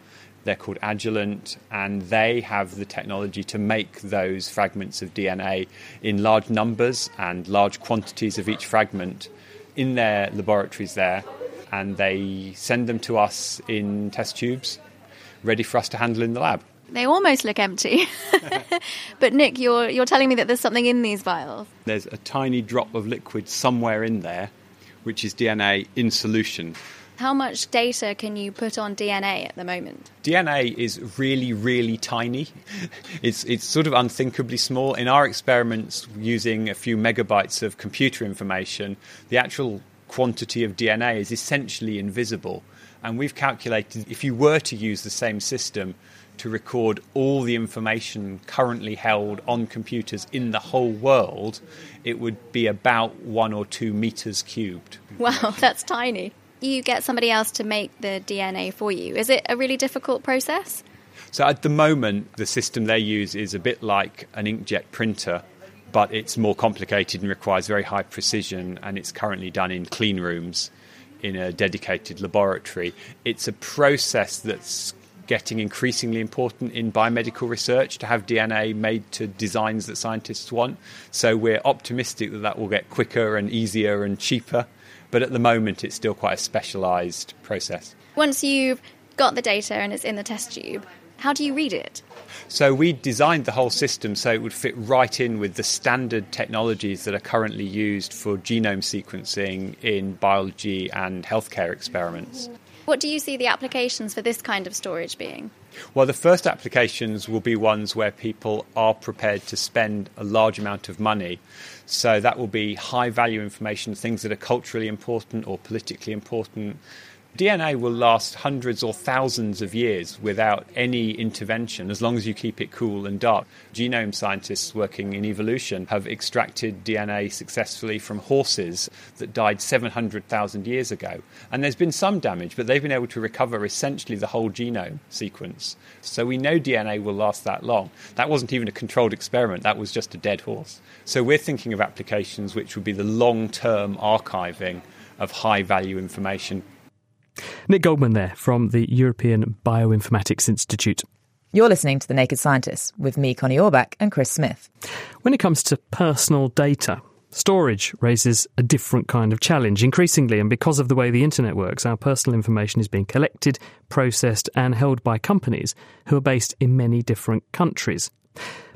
They're called Agilent, and they have the technology to make those fragments of DNA in large numbers and large quantities of each fragment in their laboratories there and they send them to us in test tubes, ready for us to handle in the lab. They almost look empty. but Nick, you're you're telling me that there's something in these vials. There's a tiny drop of liquid somewhere in there, which is DNA in solution. How much data can you put on DNA at the moment? DNA is really, really tiny. It's, it's sort of unthinkably small. In our experiments, using a few megabytes of computer information, the actual quantity of DNA is essentially invisible. And we've calculated if you were to use the same system to record all the information currently held on computers in the whole world, it would be about one or two meters cubed. Wow, that's tiny. You get somebody else to make the DNA for you. Is it a really difficult process? So at the moment, the system they use is a bit like an inkjet printer but it's more complicated and requires very high precision, and it's currently done in clean rooms in a dedicated laboratory. It's a process that's getting increasingly important in biomedical research to have DNA made to designs that scientists want. So we're optimistic that that will get quicker and easier and cheaper, but at the moment it's still quite a specialized process. Once you've got the data and it's in the test tube, how do you read it? So we designed the whole system so it would fit right in with the standard technologies that are currently used for genome sequencing in biology and healthcare experiments. What do you see the applications for this kind of storage being? Well, the first applications will be ones where people are prepared to spend a large amount of money. So that will be high value information, things that are culturally important or politically important, DNA will last hundreds or thousands of years without any intervention as long as you keep it cool and dark. Genome scientists working in evolution have extracted DNA successfully from horses that died 700,000 years ago. And there's been some damage, but they've been able to recover essentially the whole genome sequence. So we know DNA will last that long. That wasn't even a controlled experiment, that was just a dead horse. So we're thinking of applications which would be the long term archiving of high value information Nick Goldman there from the European Bioinformatics Institute. You're listening to The Naked Scientists with me, Connie Orbach, and Chris Smith. When it comes to personal data, storage raises a different kind of challenge. Increasingly, and because of the way the internet works, our personal information is being collected, processed, and held by companies who are based in many different countries.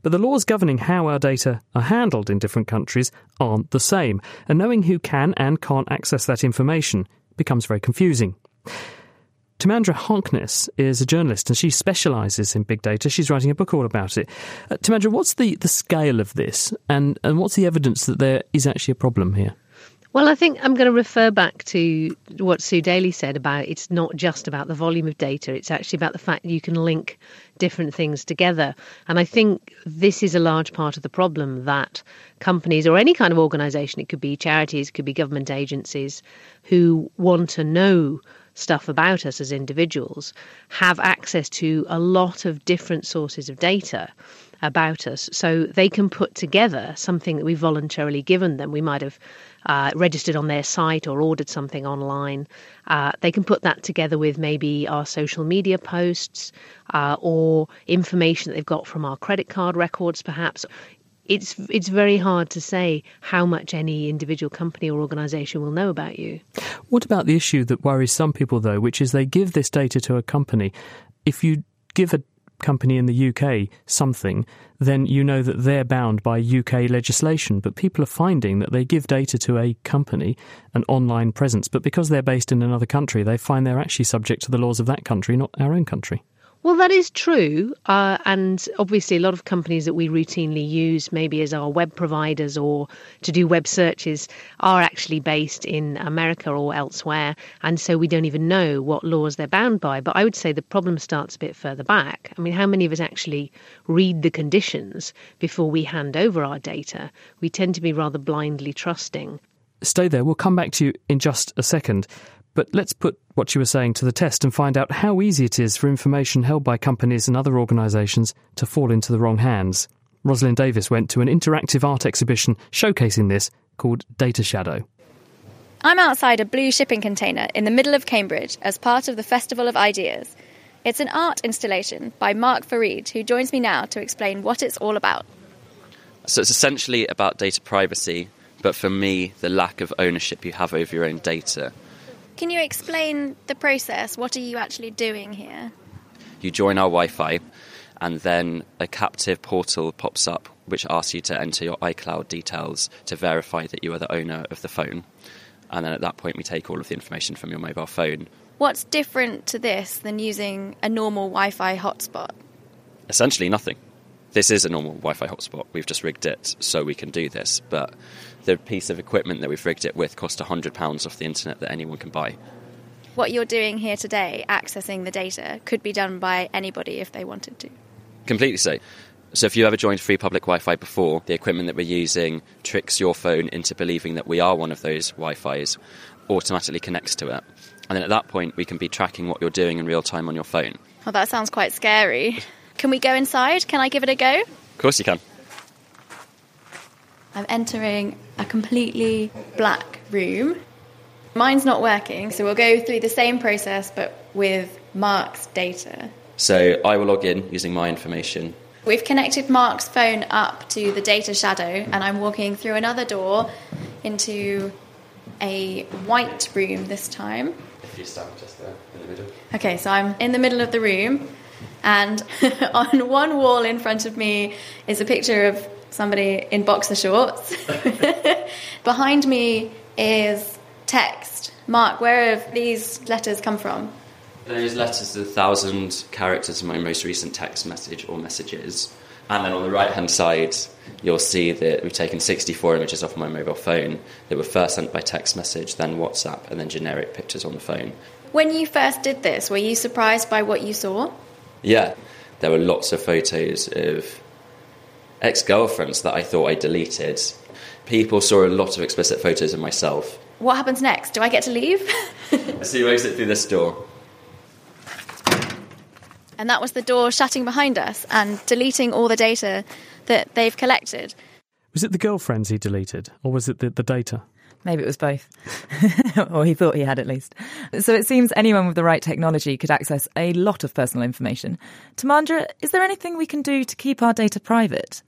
But the laws governing how our data are handled in different countries aren't the same, and knowing who can and can't access that information becomes very confusing. Timandra Harkness is a journalist and she specialises in big data. She's writing a book all about it. Uh, Timandra, what's the, the scale of this and, and what's the evidence that there is actually a problem here? Well, I think I'm going to refer back to what Sue Daley said about it's not just about the volume of data, it's actually about the fact that you can link different things together. And I think this is a large part of the problem that companies or any kind of organization, it could be charities, it could be government agencies, who want to know stuff about us as individuals have access to a lot of different sources of data about us. So they can put together something that we've voluntarily given them. We might have uh, registered on their site or ordered something online. Uh, they can put that together with maybe our social media posts uh, or information that they've got from our credit card records, perhaps it's it's very hard to say how much any individual company or organization will know about you. What about the issue that worries some people though, which is they give this data to a company. If you give a company in the UK something, then you know that they're bound by UK legislation. But people are finding that they give data to a company, an online presence, but because they're based in another country, they find they're actually subject to the laws of that country, not our own country. Well, that is true. Uh, and obviously, a lot of companies that we routinely use, maybe as our web providers or to do web searches, are actually based in America or elsewhere. And so we don't even know what laws they're bound by. But I would say the problem starts a bit further back. I mean, how many of us actually read the conditions before we hand over our data? We tend to be rather blindly trusting. Stay there. We'll come back to you in just a second. But let's put what you were saying to the test and find out how easy it is for information held by companies and other organisations to fall into the wrong hands. Rosalind Davis went to an interactive art exhibition showcasing this called Data Shadow. I'm outside a blue shipping container in the middle of Cambridge as part of the Festival of Ideas. It's an art installation by Mark Farid, who joins me now to explain what it's all about. So it's essentially about data privacy, but for me, the lack of ownership you have over your own data. Can you explain the process? What are you actually doing here? You join our Wi Fi, and then a captive portal pops up which asks you to enter your iCloud details to verify that you are the owner of the phone. And then at that point, we take all of the information from your mobile phone. What's different to this than using a normal Wi Fi hotspot? Essentially, nothing. This is a normal Wi Fi hotspot. We've just rigged it so we can do this. But the piece of equipment that we've rigged it with cost £100 off the internet that anyone can buy. What you're doing here today, accessing the data, could be done by anybody if they wanted to. Completely so. So, if you ever joined free public Wi Fi before, the equipment that we're using tricks your phone into believing that we are one of those Wi Fi's, automatically connects to it. And then at that point, we can be tracking what you're doing in real time on your phone. Well, that sounds quite scary. Can we go inside? Can I give it a go? Of course, you can. I'm entering a completely black room. Mine's not working, so we'll go through the same process but with Mark's data. So I will log in using my information. We've connected Mark's phone up to the data shadow, and I'm walking through another door into a white room this time. If you stand just there in the middle. Okay, so I'm in the middle of the room, and on one wall in front of me is a picture of somebody in boxer shorts. Behind me is text. Mark, where have these letters come from? Those letters are a thousand characters in my most recent text message or messages. And then on the right hand side, you'll see that we've taken 64 images off my mobile phone that were first sent by text message, then WhatsApp, and then generic pictures on the phone. When you first did this, were you surprised by what you saw? Yeah, there were lots of photos of ex girlfriends that I thought I deleted. People saw a lot of explicit photos of myself. What happens next? Do I get to leave? so you exit through this door. And that was the door shutting behind us and deleting all the data that they've collected. Was it the girlfriends he deleted, or was it the, the data? Maybe it was both. or he thought he had at least. So it seems anyone with the right technology could access a lot of personal information. Timandra, is there anything we can do to keep our data private?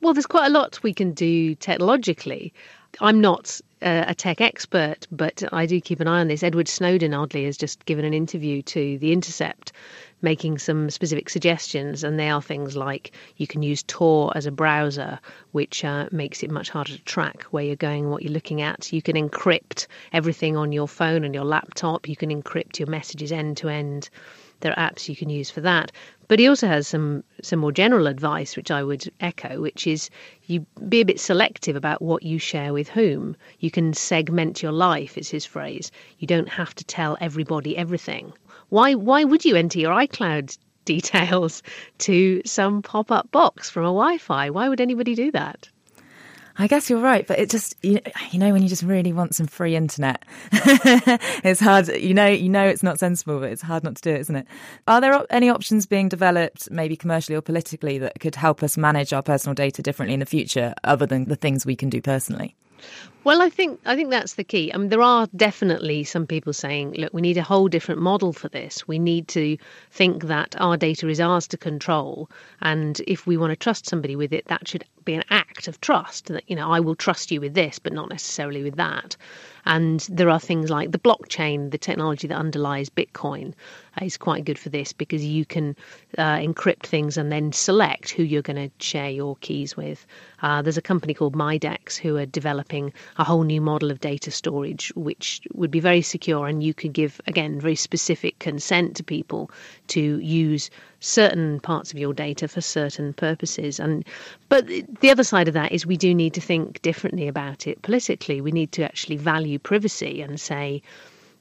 Well, there's quite a lot we can do technologically. I'm not uh, a tech expert, but I do keep an eye on this. Edward Snowden, oddly, has just given an interview to The Intercept making some specific suggestions, and they are things like you can use Tor as a browser, which uh, makes it much harder to track where you're going, what you're looking at. You can encrypt everything on your phone and your laptop. You can encrypt your messages end to end. There are apps you can use for that. But he also has some some more general advice, which I would echo, which is you be a bit selective about what you share with whom. You can segment your life, is his phrase. You don't have to tell everybody everything. Why why would you enter your iCloud details to some pop up box from a Wi Fi? Why would anybody do that? I guess you're right, but it just you know when you just really want some free internet, it's hard. You know, you know it's not sensible, but it's hard not to do it, isn't it? Are there any options being developed, maybe commercially or politically, that could help us manage our personal data differently in the future, other than the things we can do personally? Well, I think I think that's the key. I mean, there are definitely some people saying, look, we need a whole different model for this. We need to think that our data is ours to control, and if we want to trust somebody with it, that should be an act of trust. That you know, I will trust you with this, but not necessarily with that. And there are things like the blockchain, the technology that underlies Bitcoin, is quite good for this because you can uh, encrypt things and then select who you're going to share your keys with. Uh, there's a company called MyDex who are developing a whole new model of data storage, which would be very secure, and you could give, again, very specific consent to people to use certain parts of your data for certain purposes. And but the other side of that is we do need to think differently about it politically. We need to actually value privacy and say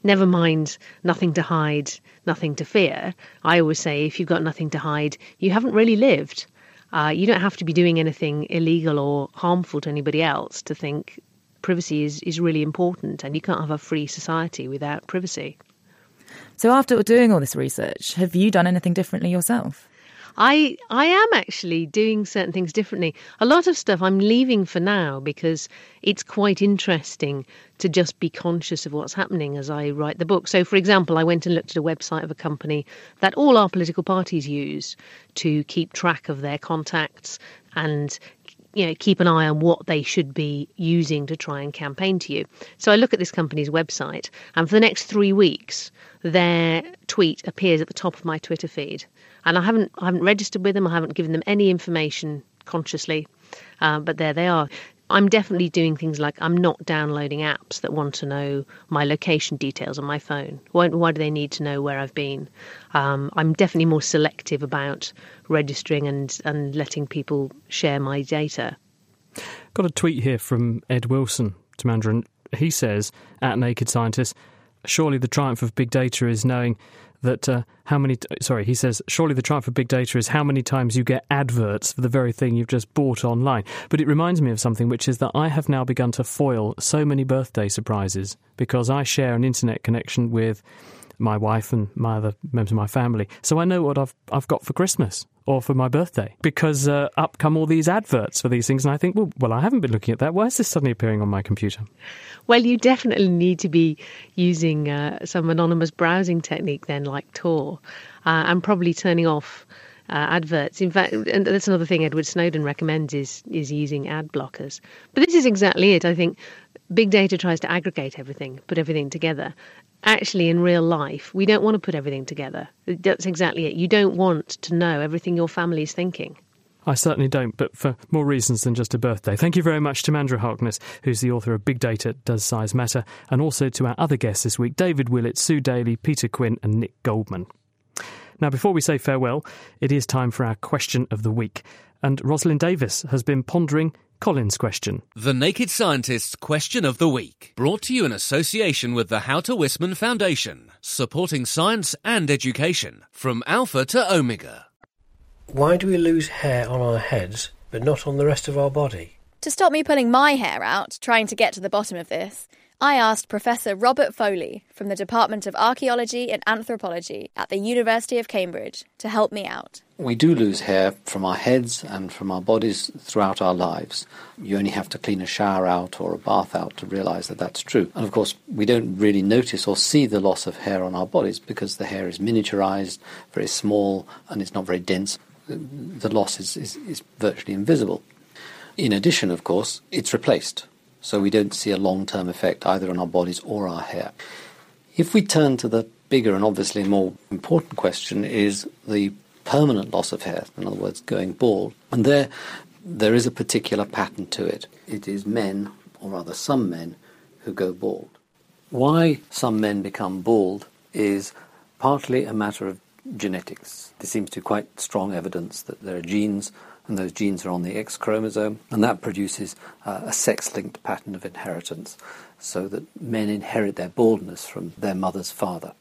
never mind nothing to hide, nothing to fear. I always say if you've got nothing to hide, you haven't really lived. Uh, you don't have to be doing anything illegal or harmful to anybody else to think privacy is, is really important, and you can't have a free society without privacy. So, after doing all this research, have you done anything differently yourself? I I am actually doing certain things differently. A lot of stuff I'm leaving for now because it's quite interesting to just be conscious of what's happening as I write the book. So, for example, I went and looked at a website of a company that all our political parties use to keep track of their contacts and you know keep an eye on what they should be using to try and campaign to you. So I look at this company's website, and for the next three weeks, their tweet appears at the top of my Twitter feed and I haven't I haven't registered with them. I haven't given them any information consciously, uh, but there they are. I'm definitely doing things like I'm not downloading apps that want to know my location details on my phone. Why, why do they need to know where I've been? Um, I'm definitely more selective about registering and, and letting people share my data. Got a tweet here from Ed Wilson to Timandra. He says, at Naked Scientist, surely the triumph of big data is knowing that uh, how many, t- sorry, he says, surely the triumph of big data is how many times you get adverts for the very thing you've just bought online. But it reminds me of something, which is that I have now begun to foil so many birthday surprises because I share an internet connection with my wife and my other members of my family. So I know what I've I've got for Christmas or for my birthday because uh, up come all these adverts for these things, and I think, well, well, I haven't been looking at that. Why is this suddenly appearing on my computer? Well, you definitely need to be using uh, some anonymous browsing technique then, like Tor, uh, and probably turning off. Uh, adverts. In fact, and that's another thing Edward Snowden recommends is is using ad blockers. But this is exactly it. I think big data tries to aggregate everything, put everything together, actually in real life, we don't want to put everything together. That's exactly it. You don't want to know everything your family is thinking. I certainly don't, but for more reasons than just a birthday. Thank you very much to Timandra Harkness, who's the author of Big Data Does Size Matter, and also to our other guests this week David Willett, Sue Daley, Peter Quinn, and Nick Goldman. Now, before we say farewell, it is time for our question of the week. And Rosalind Davis has been pondering Colin's question. The Naked Scientist's Question of the Week, brought to you in association with the How to Wisman Foundation, supporting science and education from Alpha to Omega. Why do we lose hair on our heads but not on the rest of our body? To stop me pulling my hair out, trying to get to the bottom of this, I asked Professor Robert Foley from the Department of Archaeology and Anthropology at the University of Cambridge to help me out. We do lose hair from our heads and from our bodies throughout our lives. You only have to clean a shower out or a bath out to realize that that's true. And of course, we don't really notice or see the loss of hair on our bodies because the hair is miniaturized, very small, and it's not very dense. The loss is, is, is virtually invisible. In addition, of course, it's replaced. So we don't see a long term effect either on our bodies or our hair. If we turn to the bigger and obviously more important question is the permanent loss of hair, in other words, going bald. And there, there is a particular pattern to it. It is men, or rather some men, who go bald. Why some men become bald is partly a matter of genetics. There seems to be quite strong evidence that there are genes, and those genes are on the X chromosome, and that produces uh, a sex linked pattern of inheritance, so that men inherit their baldness from their mother's father.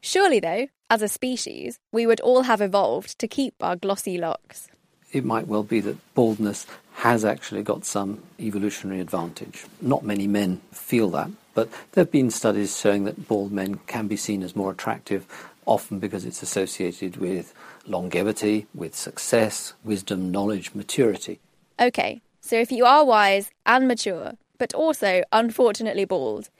Surely, though, as a species, we would all have evolved to keep our glossy locks. It might well be that baldness has actually got some evolutionary advantage. Not many men feel that, but there have been studies showing that bald men can be seen as more attractive, often because it's associated with longevity, with success, wisdom, knowledge, maturity. Okay, so if you are wise and mature, but also unfortunately bald,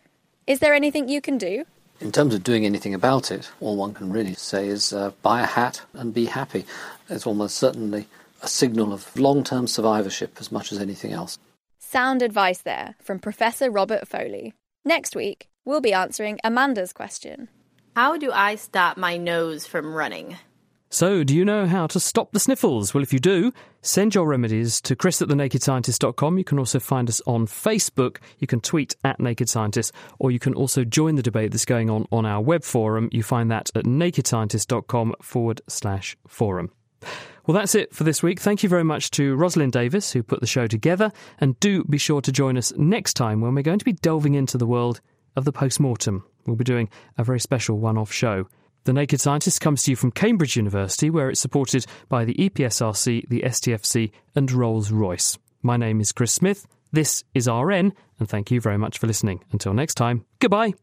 is there anything you can do? In terms of doing anything about it, all one can really say is uh, buy a hat and be happy. It's almost certainly a signal of long term survivorship as much as anything else. Sound advice there from Professor Robert Foley. Next week, we'll be answering Amanda's question. How do I stop my nose from running? So, do you know how to stop the sniffles? Well, if you do, send your remedies to chris at thenakedscientist.com. You can also find us on Facebook. You can tweet at Naked Scientist, or you can also join the debate that's going on on our web forum. You find that at nakedscientist.com forward slash forum. Well, that's it for this week. Thank you very much to Rosalind Davis, who put the show together. And do be sure to join us next time when we're going to be delving into the world of the post mortem. We'll be doing a very special one off show. The Naked Scientist comes to you from Cambridge University, where it's supported by the EPSRC, the STFC, and Rolls Royce. My name is Chris Smith. This is RN, and thank you very much for listening. Until next time, goodbye.